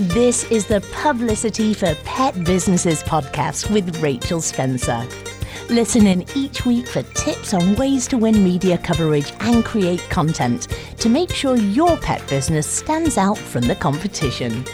This is the Publicity for Pet Businesses podcast with Rachel Spencer. Listen in each week for tips on ways to win media coverage and create content to make sure your pet business stands out from the competition.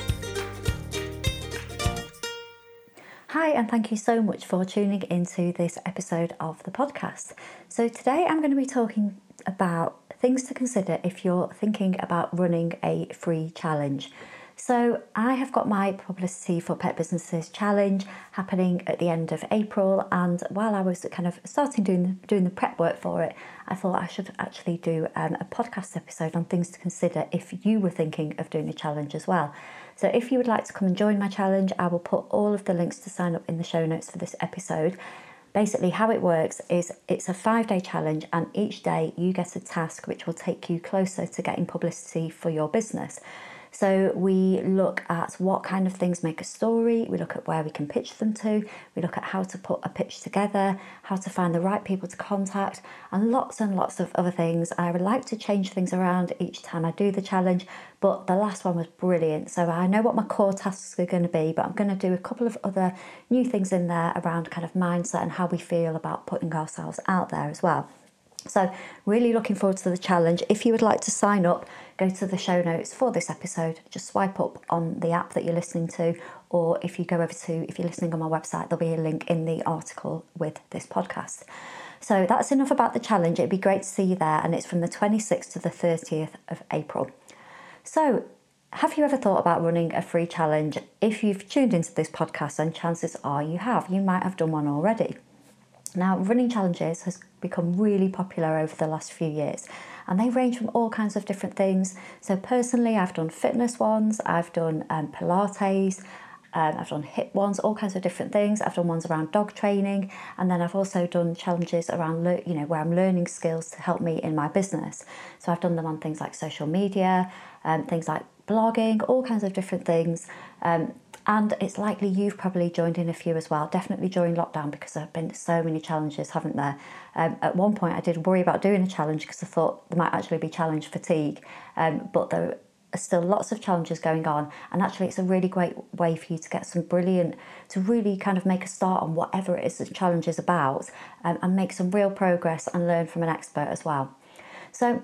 Hi, and thank you so much for tuning into this episode of the podcast. So, today I'm going to be talking about things to consider if you're thinking about running a free challenge. So, I have got my Publicity for Pet Businesses challenge happening at the end of April, and while I was kind of starting doing doing the prep work for it, I thought I should actually do um, a podcast episode on things to consider if you were thinking of doing a challenge as well. So, if you would like to come and join my challenge, I will put all of the links to sign up in the show notes for this episode. Basically, how it works is it's a five day challenge, and each day you get a task which will take you closer to getting publicity for your business. So we look at what kind of things make a story, we look at where we can pitch them to, we look at how to put a pitch together, how to find the right people to contact, and lots and lots of other things. I would like to change things around each time I do the challenge, but the last one was brilliant. So I know what my core tasks are going to be, but I'm going to do a couple of other new things in there around kind of mindset and how we feel about putting ourselves out there as well. So, really looking forward to the challenge. If you would like to sign up, go to the show notes for this episode. Just swipe up on the app that you're listening to, or if you go over to, if you're listening on my website, there'll be a link in the article with this podcast. So, that's enough about the challenge. It'd be great to see you there, and it's from the 26th to the 30th of April. So, have you ever thought about running a free challenge? If you've tuned into this podcast, and chances are you have, you might have done one already. Now, running challenges has become really popular over the last few years and they range from all kinds of different things. So, personally, I've done fitness ones, I've done um, Pilates, um, I've done hip ones, all kinds of different things. I've done ones around dog training, and then I've also done challenges around, le- you know, where I'm learning skills to help me in my business. So I've done them on things like social media, um, things like blogging, all kinds of different things. Um, and it's likely you've probably joined in a few as well, definitely during lockdown because there have been so many challenges, haven't there? Um, at one point, I did worry about doing a challenge because I thought there might actually be challenge fatigue, um, but there are still lots of challenges going on. And actually, it's a really great way for you to get some brilliant, to really kind of make a start on whatever it is the challenge is about um, and make some real progress and learn from an expert as well. So,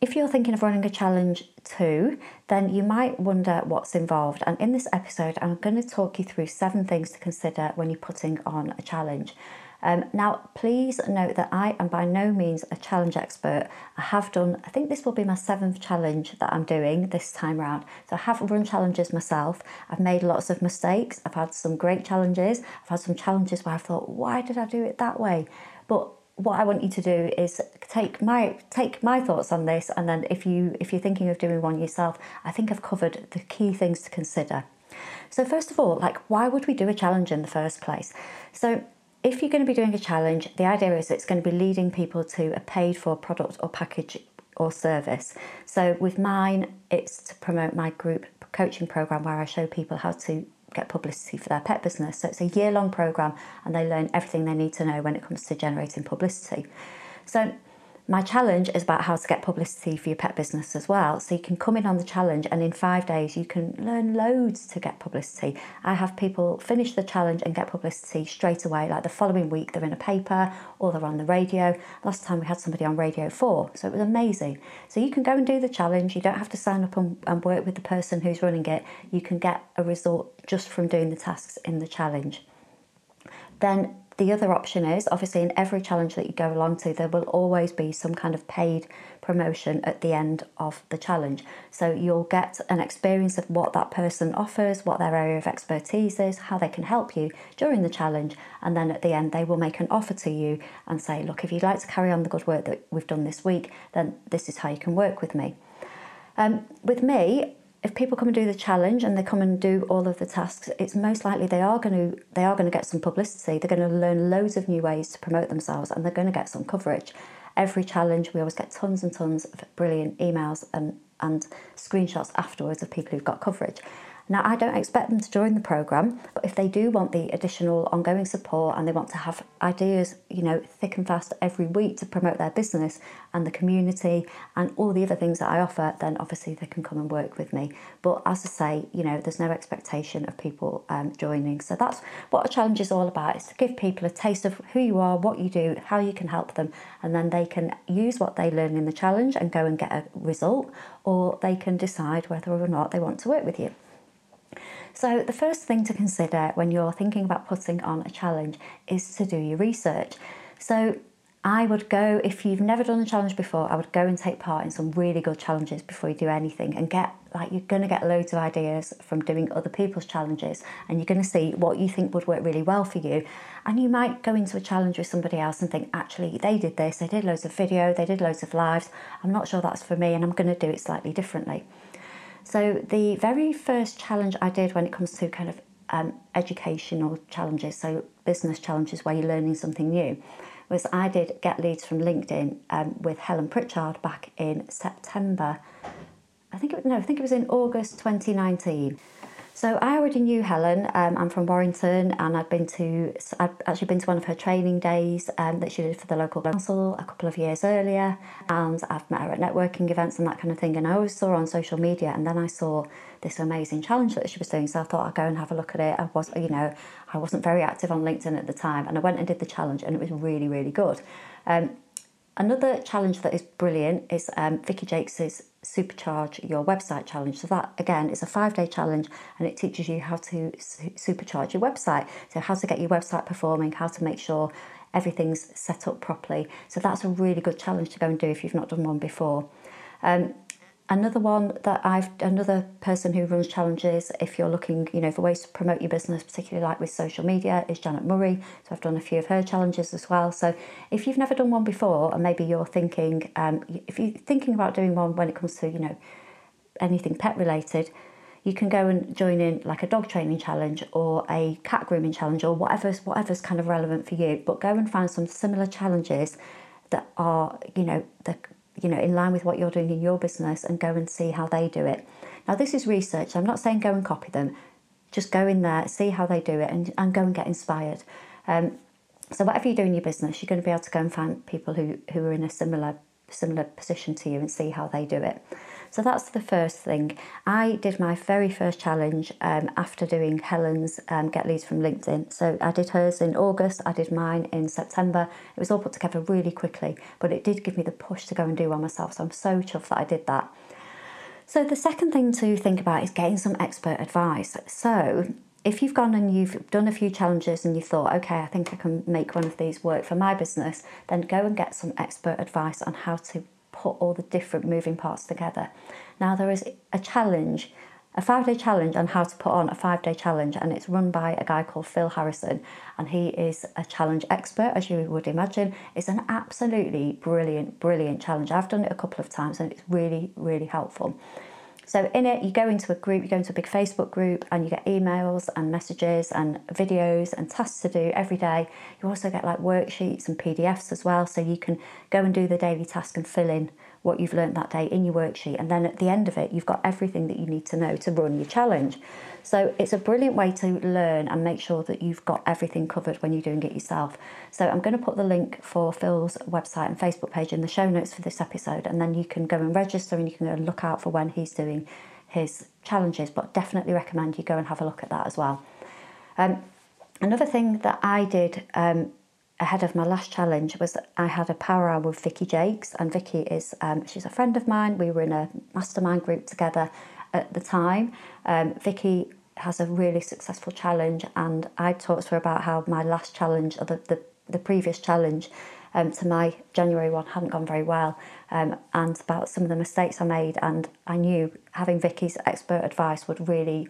if you're thinking of running a challenge too, then you might wonder what's involved. And in this episode, I'm going to talk you through seven things to consider when you're putting on a challenge. Um, now, please note that I am by no means a challenge expert. I have done, I think this will be my seventh challenge that I'm doing this time around. So I have run challenges myself. I've made lots of mistakes. I've had some great challenges. I've had some challenges where I thought, why did I do it that way? But what I want you to do is take my take my thoughts on this, and then if you if you're thinking of doing one yourself, I think I've covered the key things to consider. So first of all, like why would we do a challenge in the first place? So if you're going to be doing a challenge, the idea is it's going to be leading people to a paid for product or package or service. So with mine, it's to promote my group coaching program where I show people how to get publicity for their pet business. So it's a year long program and they learn everything they need to know when it comes to generating publicity. So my challenge is about how to get publicity for your pet business as well. So you can come in on the challenge and in five days you can learn loads to get publicity. I have people finish the challenge and get publicity straight away. Like the following week they're in a paper or they're on the radio. Last time we had somebody on Radio 4, so it was amazing. So you can go and do the challenge. You don't have to sign up and, and work with the person who's running it. You can get a result just from doing the tasks in the challenge. Then the other option is obviously in every challenge that you go along to, there will always be some kind of paid promotion at the end of the challenge. So you'll get an experience of what that person offers, what their area of expertise is, how they can help you during the challenge, and then at the end, they will make an offer to you and say, Look, if you'd like to carry on the good work that we've done this week, then this is how you can work with me. Um, with me, if people come and do the challenge and they come and do all of the tasks, it's most likely they are going to they are going to get some publicity. They're going to learn loads of new ways to promote themselves, and they're going to get some coverage. Every challenge, we always get tons and tons of brilliant emails and and screenshots afterwards of people who've got coverage. Now, I don't expect them to join the program, but if they do want the additional ongoing support and they want to have ideas, you know, thick and fast every week to promote their business and the community and all the other things that I offer, then obviously they can come and work with me. But as I say, you know, there's no expectation of people um, joining. So that's what a challenge is all about: is to give people a taste of who you are, what you do, how you can help them, and then they can use what they learn in the challenge and go and get a result, or they can decide whether or not they want to work with you. So, the first thing to consider when you're thinking about putting on a challenge is to do your research. So, I would go, if you've never done a challenge before, I would go and take part in some really good challenges before you do anything and get, like, you're going to get loads of ideas from doing other people's challenges and you're going to see what you think would work really well for you. And you might go into a challenge with somebody else and think, actually, they did this, they did loads of video, they did loads of lives. I'm not sure that's for me and I'm going to do it slightly differently. So, the very first challenge I did when it comes to kind of um, educational challenges, so business challenges where you're learning something new, was I did get leads from LinkedIn um, with Helen Pritchard back in September. I think it, no, I think it was in August 2019. So I already knew Helen. Um, I'm from Warrington, and I'd been to I'd actually been to one of her training days um, that she did for the local council a couple of years earlier, and I've met her at networking events and that kind of thing. And I always saw her on social media, and then I saw this amazing challenge that she was doing. So I thought I'd go and have a look at it. I was, you know, I wasn't very active on LinkedIn at the time, and I went and did the challenge, and it was really, really good. Um, Another challenge that is brilliant is um, Vicky Jakes' Supercharge Your Website Challenge. So, that again is a five day challenge and it teaches you how to su- supercharge your website. So, how to get your website performing, how to make sure everything's set up properly. So, that's a really good challenge to go and do if you've not done one before. Um, Another one that I've, another person who runs challenges, if you're looking, you know, for ways to promote your business, particularly like with social media, is Janet Murray. So I've done a few of her challenges as well. So if you've never done one before, and maybe you're thinking, um, if you're thinking about doing one when it comes to, you know, anything pet related, you can go and join in like a dog training challenge or a cat grooming challenge or whatever's whatever's kind of relevant for you. But go and find some similar challenges that are, you know, the you know, in line with what you're doing in your business and go and see how they do it. Now, this is research. I'm not saying go and copy them. Just go in there, see how they do it, and, and go and get inspired. Um, so, whatever you do in your business, you're going to be able to go and find people who, who are in a similar similar position to you and see how they do it. So that's the first thing. I did my very first challenge um, after doing Helen's um, Get Leads from LinkedIn. So I did hers in August, I did mine in September. It was all put together really quickly, but it did give me the push to go and do one myself. So I'm so chuffed that I did that. So the second thing to think about is getting some expert advice. So if you've gone and you've done a few challenges and you thought, okay, I think I can make one of these work for my business, then go and get some expert advice on how to put all the different moving parts together. Now, there is a challenge, a five day challenge on how to put on a five day challenge, and it's run by a guy called Phil Harrison, and he is a challenge expert, as you would imagine. It's an absolutely brilliant, brilliant challenge. I've done it a couple of times, and it's really, really helpful. So in it, you go into a group, you go into a big Facebook group, and you get emails and messages and videos and tasks to do every day. You also get like worksheets and PDFs as well, so you can go and do the daily task and fill in what you've learned that day in your worksheet. And then at the end of it, you've got everything that you need to know to run your challenge. So it's a brilliant way to learn and make sure that you've got everything covered when you're doing it yourself. So I'm going to put the link for Phil's website and Facebook page in the show notes for this episode, and then you can go and register and you can go and look out for when he's doing his challenges. But definitely recommend you go and have a look at that as well. Um, another thing that I did um, ahead of my last challenge was I had a power hour with Vicky Jakes, and Vicky is um, she's a friend of mine. We were in a mastermind group together at the time. Um, Vicky has a really successful challenge, and I talked to her about how my last challenge, or the, the, the previous challenge um, to my January one, hadn't gone very well, um, and about some of the mistakes I made. And I knew having Vicky's expert advice would really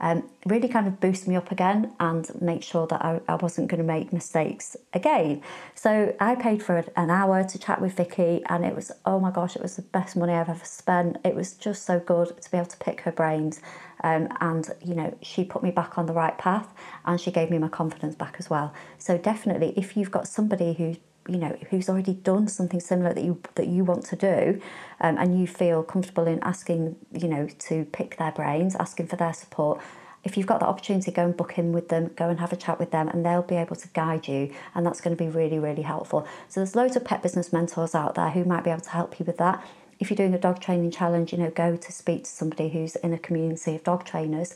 um, really kind of boost me up again and make sure that I, I wasn't going to make mistakes again. So I paid for an hour to chat with Vicky, and it was oh my gosh, it was the best money I've ever spent. It was just so good to be able to pick her brains, um, and you know she put me back on the right path, and she gave me my confidence back as well. So definitely, if you've got somebody who you know who's already done something similar that you that you want to do, um, and you feel comfortable in asking you know to pick their brains, asking for their support. If you've got the opportunity, go and book in with them, go and have a chat with them, and they'll be able to guide you, and that's going to be really, really helpful. So, there's loads of pet business mentors out there who might be able to help you with that. If you're doing a dog training challenge, you know, go to speak to somebody who's in a community of dog trainers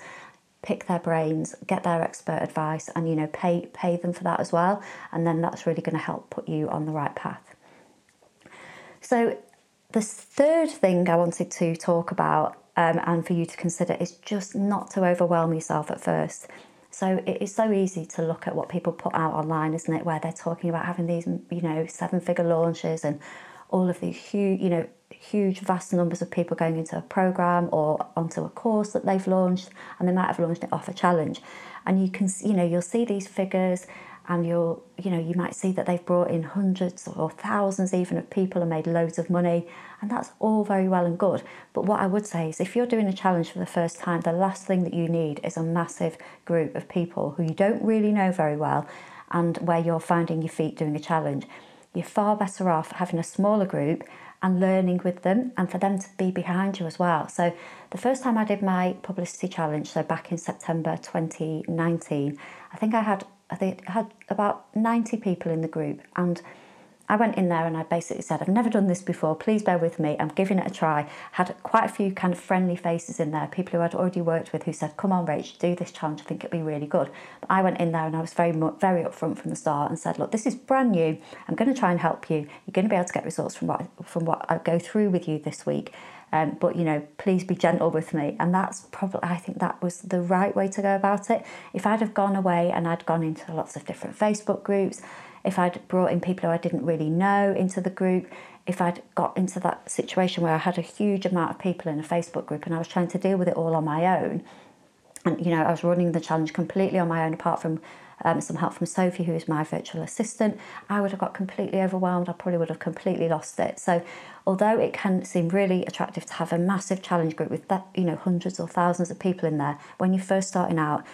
pick their brains, get their expert advice, and you know pay pay them for that as well. And then that's really going to help put you on the right path. So the third thing I wanted to talk about um, and for you to consider is just not to overwhelm yourself at first. So it is so easy to look at what people put out online, isn't it? Where they're talking about having these, you know, seven-figure launches and all of these huge, you know, huge, vast numbers of people going into a program or onto a course that they've launched, and they might have launched it off a challenge. And you can, you know, you'll see these figures, and you'll, you know, you might see that they've brought in hundreds or thousands even of people and made loads of money, and that's all very well and good. But what I would say is, if you're doing a challenge for the first time, the last thing that you need is a massive group of people who you don't really know very well, and where you're finding your feet doing a challenge. You're far better off having a smaller group and learning with them and for them to be behind you as well. So, the first time I did my publicity challenge, so back in September 2019, I think I had I think I had about 90 people in the group and I went in there and I basically said, I've never done this before, please bear with me, I'm giving it a try. Had quite a few kind of friendly faces in there, people who I'd already worked with who said, Come on, Rach, do this challenge, I think it'd be really good. But I went in there and I was very, very upfront from the start and said, Look, this is brand new, I'm going to try and help you. You're going to be able to get results from what, from what I go through with you this week. Um, but you know, please be gentle with me, and that's probably I think that was the right way to go about it. If I'd have gone away and I'd gone into lots of different Facebook groups, if I'd brought in people who I didn't really know into the group, if I'd got into that situation where I had a huge amount of people in a Facebook group and I was trying to deal with it all on my own, and you know, I was running the challenge completely on my own, apart from um, some help from Sophie, who is my virtual assistant, I would have got completely overwhelmed. I probably would have completely lost it. So, although it can seem really attractive to have a massive challenge group with that, you know, hundreds or thousands of people in there, when you're first starting out,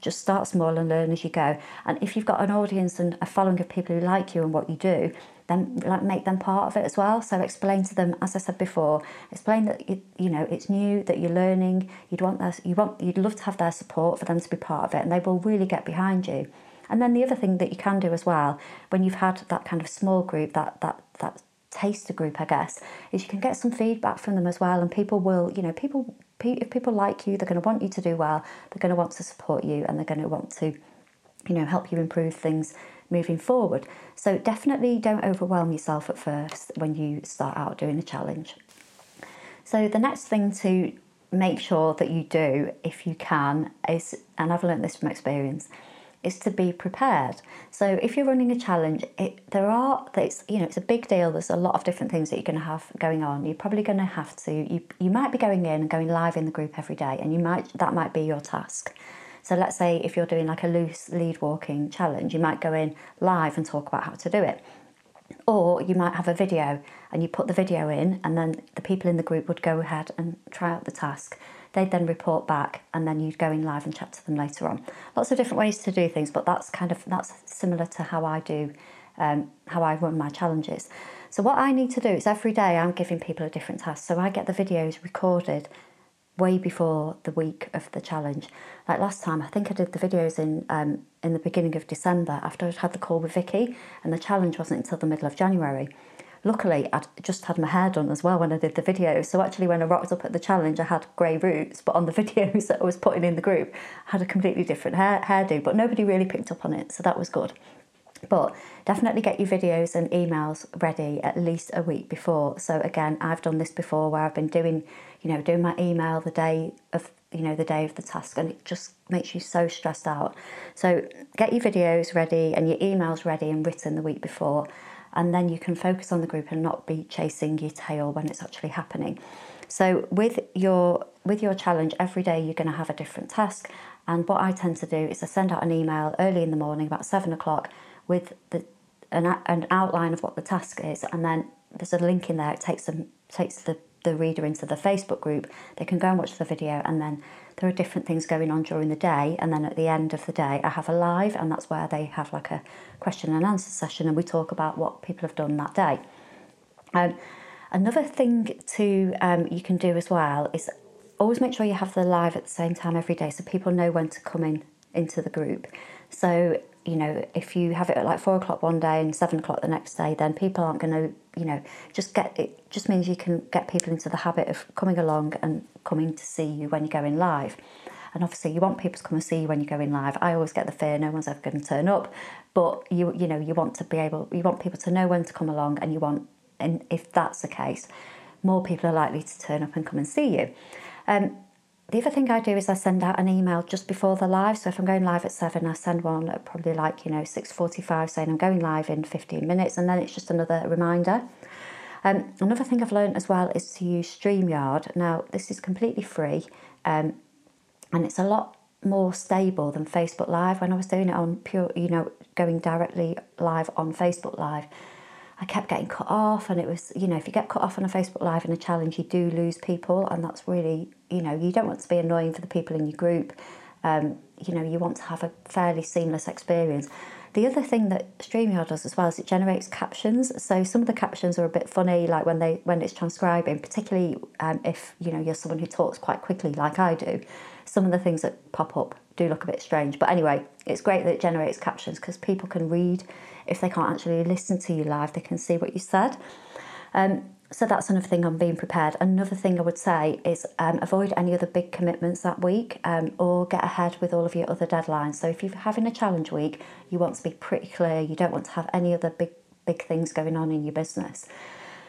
just start small and learn as you go. And if you've got an audience and a following of people who like you and what you do, then like make them part of it as well. So explain to them, as I said before, explain that you, you know it's new, that you're learning. You'd want their, you want you'd love to have their support for them to be part of it, and they will really get behind you. And then the other thing that you can do as well, when you've had that kind of small group, that that that taster group, I guess, is you can get some feedback from them as well, and people will, you know, people if people like you, they're going to want you to do well, they're going to want to support you, and they're going to want to, you know, help you improve things moving forward. So definitely don't overwhelm yourself at first when you start out doing a challenge. So the next thing to make sure that you do, if you can, is, and I've learned this from experience, is to be prepared. So if you're running a challenge, it, there are it's you know it's a big deal. There's a lot of different things that you're going to have going on. You're probably going to have to you you might be going in and going live in the group every day, and you might that might be your task. So let's say if you're doing like a loose lead walking challenge, you might go in live and talk about how to do it. Or you might have a video and you put the video in, and then the people in the group would go ahead and try out the task. They'd then report back, and then you'd go in live and chat to them later on. Lots of different ways to do things, but that's kind of that's similar to how I do, um, how I run my challenges. So what I need to do is every day I'm giving people a different task. So I get the videos recorded way before the week of the challenge. Like last time, I think I did the videos in um, in the beginning of December after I'd had the call with Vicky, and the challenge wasn't until the middle of January. Luckily, I'd just had my hair done as well when I did the video. So actually, when I rocked up at the challenge, I had grey roots, but on the videos that I was putting in the group, I had a completely different hair hairdo. But nobody really picked up on it, so that was good. But definitely get your videos and emails ready at least a week before. So again, I've done this before where I've been doing, you know, doing my email the day of you know the day of the task and it just makes you so stressed out so get your videos ready and your emails ready and written the week before and then you can focus on the group and not be chasing your tail when it's actually happening so with your with your challenge every day you're going to have a different task and what i tend to do is i send out an email early in the morning about seven o'clock with the an, an outline of what the task is and then there's a link in there it takes them takes the the reader into the Facebook group, they can go and watch the video, and then there are different things going on during the day. And then at the end of the day, I have a live, and that's where they have like a question and answer session, and we talk about what people have done that day. Um, another thing to um, you can do as well is always make sure you have the live at the same time every day, so people know when to come in into the group. So you know, if you have it at like four o'clock one day and seven o'clock the next day, then people aren't going to, you know, just get it. Just means you can get people into the habit of coming along and coming to see you when you're going live. And obviously, you want people to come and see you when you're going live. I always get the fear no one's ever going to turn up, but you, you know, you want to be able, you want people to know when to come along, and you want, and if that's the case, more people are likely to turn up and come and see you. Um, the other thing I do is I send out an email just before the live. So if I'm going live at seven, I send one at probably like you know six forty-five, saying I'm going live in fifteen minutes, and then it's just another reminder. Um, another thing I've learned as well is to use Streamyard. Now this is completely free, um, and it's a lot more stable than Facebook Live. When I was doing it on pure, you know, going directly live on Facebook Live, I kept getting cut off, and it was, you know, if you get cut off on a Facebook Live in a challenge, you do lose people, and that's really, you know, you don't want to be annoying for the people in your group. Um, you know, you want to have a fairly seamless experience. The other thing that StreamYard does as well is it generates captions. So some of the captions are a bit funny, like when they when it's transcribing, particularly um, if you know you're someone who talks quite quickly, like I do. Some of the things that pop up do look a bit strange, but anyway, it's great that it generates captions because people can read if they can't actually listen to you live, they can see what you said. Um, so that's another thing on being prepared. Another thing I would say is um, avoid any other big commitments that week um, or get ahead with all of your other deadlines. So if you're having a challenge week, you want to be pretty clear. You don't want to have any other big big things going on in your business.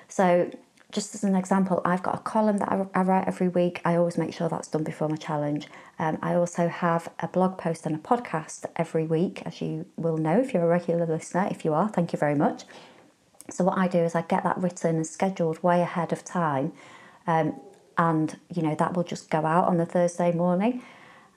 So just as an example, I've got a column that I, I, write every week. I always make sure that's done before my challenge. Um, I also have a blog post and a podcast every week, as you will know if you're a regular listener. If you are, thank you very much. So what I do is I get that written and scheduled way ahead of time, um, and you know that will just go out on the Thursday morning.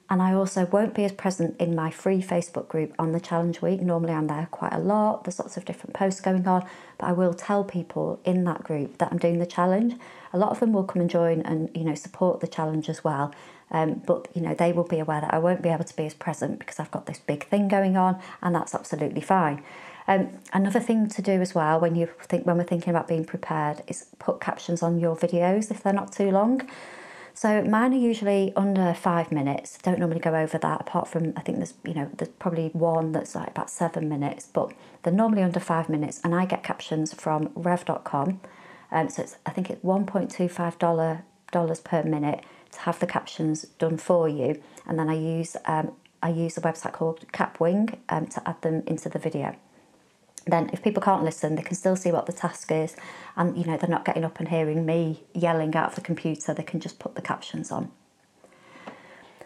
And I also won't be as present in my free Facebook group on the challenge week. Normally, I'm there quite a lot. There's lots of different posts going on, but I will tell people in that group that I'm doing the challenge. A lot of them will come and join and you know support the challenge as well. Um, but you know they will be aware that I won't be able to be as present because I've got this big thing going on, and that's absolutely fine. Um, another thing to do as well when you think when we're thinking about being prepared is put captions on your videos if they're not too long. So mine are usually under five minutes. Don't normally go over that. Apart from I think there's you know there's probably one that's like about seven minutes, but they're normally under five minutes. And I get captions from Rev.com. Um, so it's I think it's one point two five dollar dollars per minute to have the captions done for you. And then I use um, I use a website called Kapwing um, to add them into the video then if people can't listen they can still see what the task is. And you know they're not getting up and hearing me yelling out of the computer. They can just put the captions on.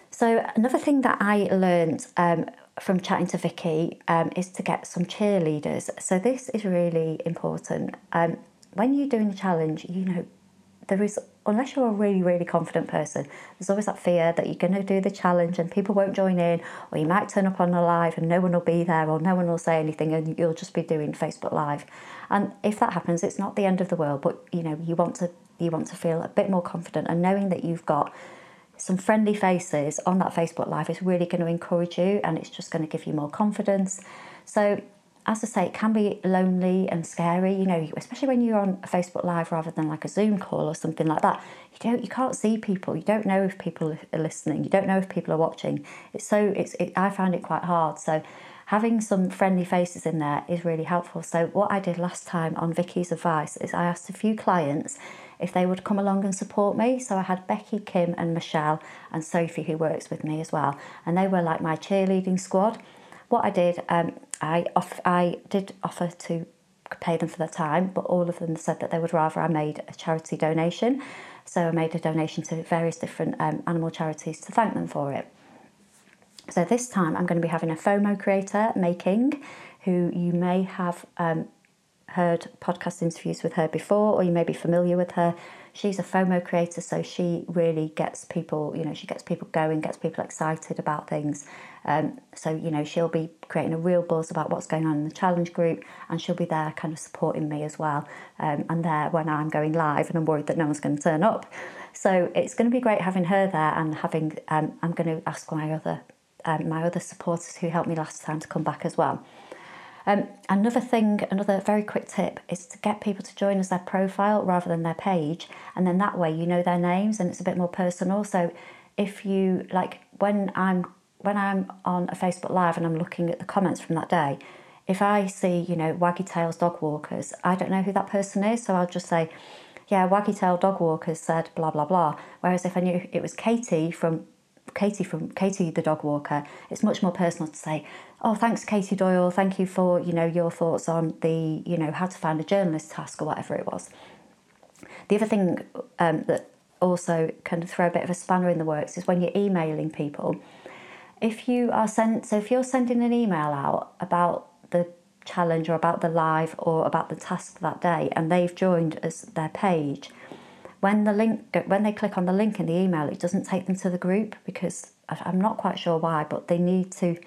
So another thing that i learned um, from chatting to vicky um, is to get some cheerleaders. So this is really important. Um, when you're doing a challenge you know there is unless you're a really really confident person there's always that fear that you're going to do the challenge and people won't join in or you might turn up on a live and no one will be there or no one will say anything and you'll just be doing facebook live. And if that happens it's not the end of the world but you know you want to you want to feel a bit more confident and knowing that you've got some friendly faces on that facebook live is really going to encourage you and it's just going to give you more confidence. So as I say, it can be lonely and scary, you know, especially when you're on a Facebook Live rather than like a Zoom call or something like that. You don't, you can't see people. You don't know if people are listening. You don't know if people are watching. It's so, it's, it, I found it quite hard. So having some friendly faces in there is really helpful. So what I did last time on Vicky's advice is I asked a few clients if they would come along and support me. So I had Becky, Kim, and Michelle, and Sophie who works with me as well, and they were like my cheerleading squad. What I did, um, I off, I did offer to pay them for their time, but all of them said that they would rather I made a charity donation. So I made a donation to various different um, animal charities to thank them for it. So this time I'm going to be having a FOMO creator, Making, who you may have um, heard podcast interviews with her before, or you may be familiar with her. She's a FOMO creator, so she really gets people, you know, she gets people going, gets people excited about things. Um, so, you know, she'll be creating a real buzz about what's going on in the challenge group and she'll be there kind of supporting me as well. Um, and there when I'm going live and I'm worried that no one's going to turn up. So it's going to be great having her there and having, um, I'm going to ask my other, um, my other supporters who helped me last time to come back as well. Um, another thing, another very quick tip is to get people to join as their profile rather than their page, and then that way you know their names and it's a bit more personal. So if you like when I'm when I'm on a Facebook Live and I'm looking at the comments from that day, if I see you know Waggy Tails Dog Walkers, I don't know who that person is, so I'll just say, yeah, Waggy Tail Dog Walkers said blah blah blah. Whereas if I knew it was Katie from Katie from Katie the dog walker, it's much more personal to say, "Oh, thanks, Katie Doyle. Thank you for you know your thoughts on the you know how to find a journalist task or whatever it was." The other thing um, that also can throw a bit of a spanner in the works is when you're emailing people. If you are sent, so if you're sending an email out about the challenge or about the live or about the task that day, and they've joined as their page, when the link when they click on the link in the email it doesn't take them to the group because I'm not quite sure why but they need to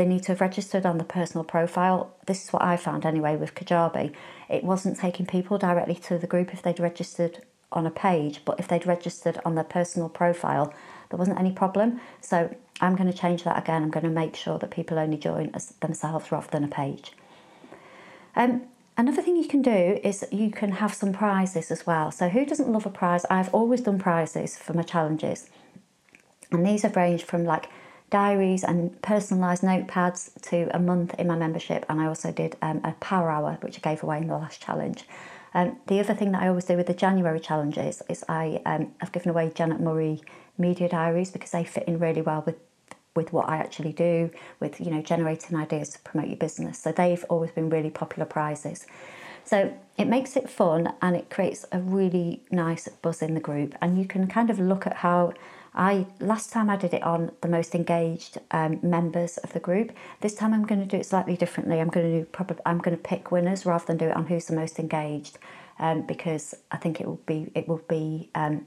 they need to have registered on the personal profile. This is what I found anyway with Kajabi. It wasn't taking people directly to the group if they'd registered on a page but if they'd registered on their personal profile there wasn't any problem. So I'm going to change that again. I'm going to make sure that people only join themselves rather than a page. Um, Another thing you can do is you can have some prizes as well. So, who doesn't love a prize? I've always done prizes for my challenges, and these have ranged from like diaries and personalised notepads to a month in my membership. And I also did um, a power hour, which I gave away in the last challenge. Um, the other thing that I always do with the January challenges is I um, I've given away Janet Murray media diaries because they fit in really well with with what I actually do, with you know generating ideas to promote your business. So they've always been really popular prizes. So it makes it fun and it creates a really nice buzz in the group. And you can kind of look at how I last time I did it on the most engaged um, members of the group. This time I'm going to do it slightly differently. I'm going to do probably I'm going to pick winners rather than do it on who's the most engaged, um, because I think it will be it will be. Um,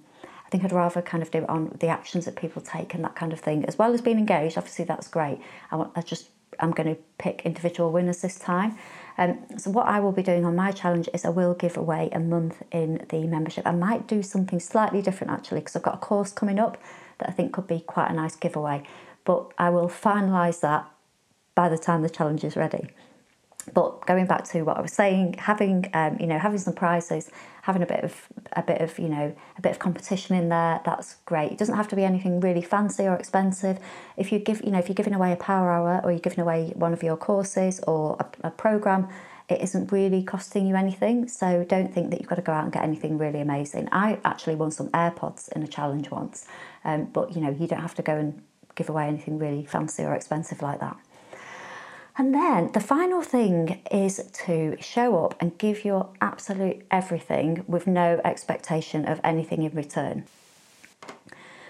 think I'd rather kind of do it on the actions that people take and that kind of thing, as well as being engaged. Obviously, that's great. I want. I just. I'm going to pick individual winners this time. Um, so what I will be doing on my challenge is I will give away a month in the membership. I might do something slightly different actually because I've got a course coming up that I think could be quite a nice giveaway. But I will finalise that by the time the challenge is ready. But going back to what I was saying, having um, you know having some prizes, having a bit of a bit of you know a bit of competition in there, that's great. It doesn't have to be anything really fancy or expensive. If you give you know if you're giving away a power hour or you're giving away one of your courses or a, a program, it isn't really costing you anything. So don't think that you've got to go out and get anything really amazing. I actually won some AirPods in a challenge once, um, but you know you don't have to go and give away anything really fancy or expensive like that. And then the final thing is to show up and give your absolute everything with no expectation of anything in return.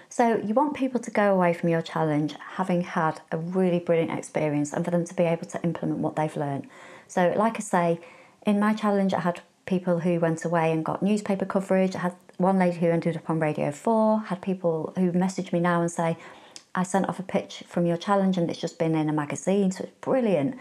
So, you want people to go away from your challenge having had a really brilliant experience and for them to be able to implement what they've learned. So, like I say, in my challenge, I had people who went away and got newspaper coverage. I had one lady who ended up on Radio 4, had people who message me now and say, I sent off a pitch from your challenge and it's just been in a magazine, so it's brilliant.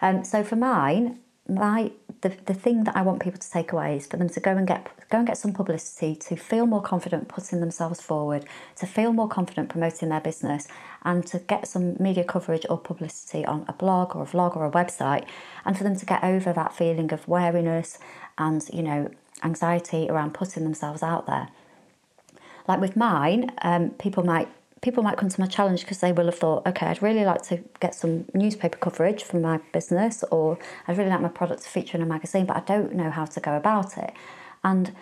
Um, so for mine, my the, the thing that I want people to take away is for them to go and get go and get some publicity, to feel more confident putting themselves forward, to feel more confident promoting their business, and to get some media coverage or publicity on a blog or a vlog or a website, and for them to get over that feeling of wariness and you know anxiety around putting themselves out there. Like with mine, um, people might people might come to my challenge because they will have thought, okay, I'd really like to get some newspaper coverage from my business, or I'd really like my product to feature in a magazine, but I don't know how to go about it. And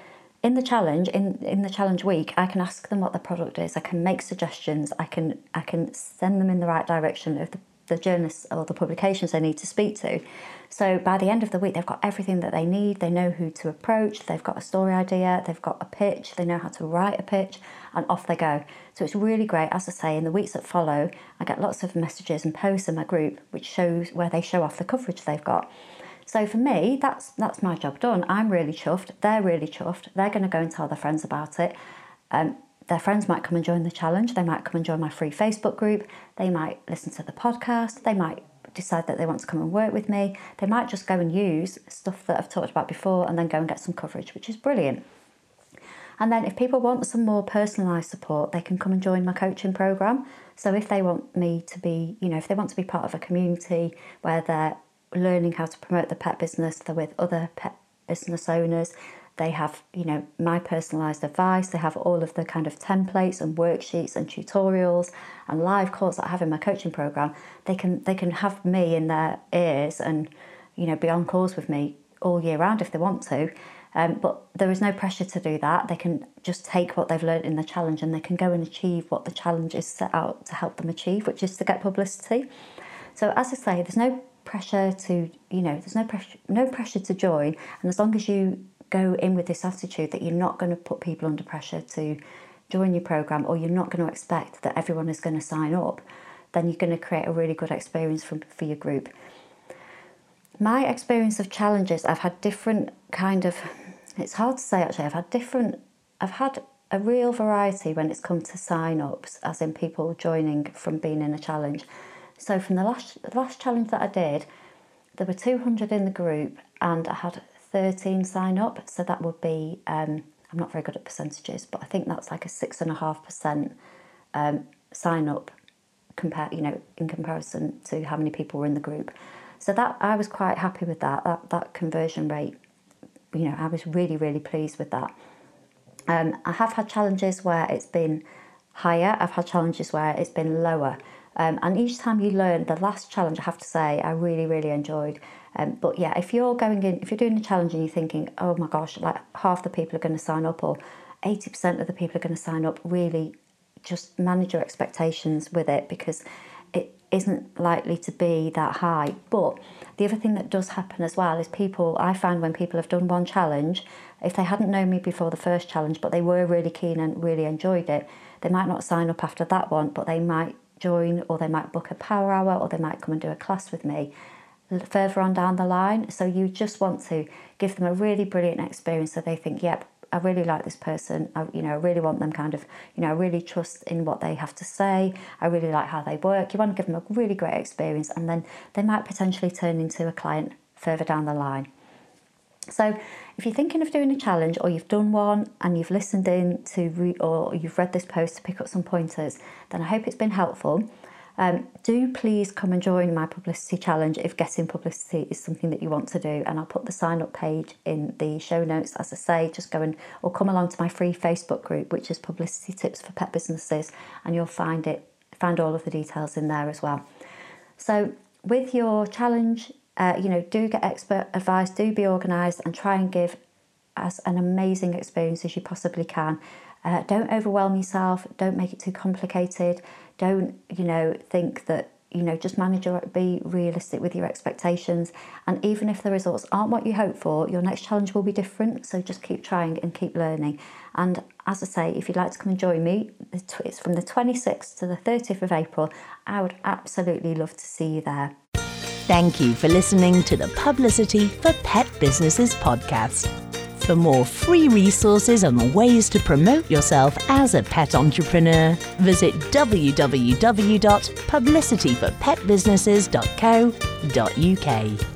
in the challenge, in, in the challenge week, I can ask them what the product is. I can make suggestions. I can I can send them in the right direction of the, the journalists or the publications they need to speak to. So by the end of the week, they've got everything that they need. They know who to approach. They've got a story idea. They've got a pitch. They know how to write a pitch, and off they go. So it's really great. As I say, in the weeks that follow, I get lots of messages and posts in my group which shows where they show off the coverage they've got. So for me, that's that's my job done. I'm really chuffed. They're really chuffed. They're going to go and tell their friends about it. Um, their friends might come and join the challenge. They might come and join my free Facebook group. They might listen to the podcast. They might decide that they want to come and work with me. They might just go and use stuff that I've talked about before and then go and get some coverage, which is brilliant. And then if people want some more personalised support, they can come and join my coaching program. So if they want me to be, you know, if they want to be part of a community where they're learning how to promote the pet business, they're with other pet business owners, they have, you know, my personalised advice. They have all of the kind of templates and worksheets and tutorials and live calls that I have in my coaching program. They can they can have me in their ears and, you know, be on calls with me all year round if they want to. Um, but there is no pressure to do that. They can just take what they've learned in the challenge and they can go and achieve what the challenge is set out to help them achieve, which is to get publicity. So as I say, there's no pressure to you know there's no pressure no pressure to join and as long as you go in with this attitude that you're not going to put people under pressure to join your program or you're not going to expect that everyone is going to sign up, then you're going to create a really good experience for, your group. My experience of challenges, I've had different kind of, it's hard to say actually, I've had different, I've had a real variety when it's come to sign ups, as in people joining from being in a challenge. So from the last, the last challenge that I did, there were 200 in the group and I had 13 sign up. So that would be, um, I'm not very good at percentages, but I think that's like a six and a half percent um, sign up compare, you know, in comparison to how many people were in the group. So that I was quite happy with that. That that conversion rate, you know, I was really really pleased with that. Um, I have had challenges where it's been higher. I've had challenges where it's been lower. Um, and each time you learn, the last challenge I have to say I really really enjoyed um, but yeah, if you're going in, if you're doing a challenge and you're thinking, oh my gosh, like half the people are going to sign up or 80% of the people are going to sign up, really just manage your expectations with it because it isn't likely to be that high. But the other thing that does happen as well is people, I find when people have done one challenge, if they hadn't known me before the first challenge, but they were really keen and really enjoyed it, they might not sign up after that one, but they might join or they might book a power hour or they might come and do a class with me further on down the line. So you just want to give them a really brilliant experience so they think, yep, I really like this person. I, you know, I really want them kind of, you know, I really trust in what they have to say. I really like how they work. You want to give them a really great experience, and then they might potentially turn into a client further down the line. So, if you're thinking of doing a challenge, or you've done one and you've listened in to, re- or you've read this post to pick up some pointers, then I hope it's been helpful. Um, do please come and join my publicity challenge if getting publicity is something that you want to do. And I'll put the sign up page in the show notes. As I say, just go and or come along to my free Facebook group, which is Publicity Tips for Pet Businesses, and you'll find it find all of the details in there as well. So with your challenge, uh, you know, do get expert advice, do be organised, and try and give as an amazing experience as you possibly can. Uh, don't overwhelm yourself. Don't make it too complicated. Don't, you know, think that, you know, just manage your, be realistic with your expectations. And even if the results aren't what you hope for, your next challenge will be different. So just keep trying and keep learning. And as I say, if you'd like to come and join me, it's from the 26th to the 30th of April. I would absolutely love to see you there. Thank you for listening to the Publicity for Pet Businesses podcast. For more free resources and ways to promote yourself as a pet entrepreneur, visit www.publicityforpetbusinesses.co.uk.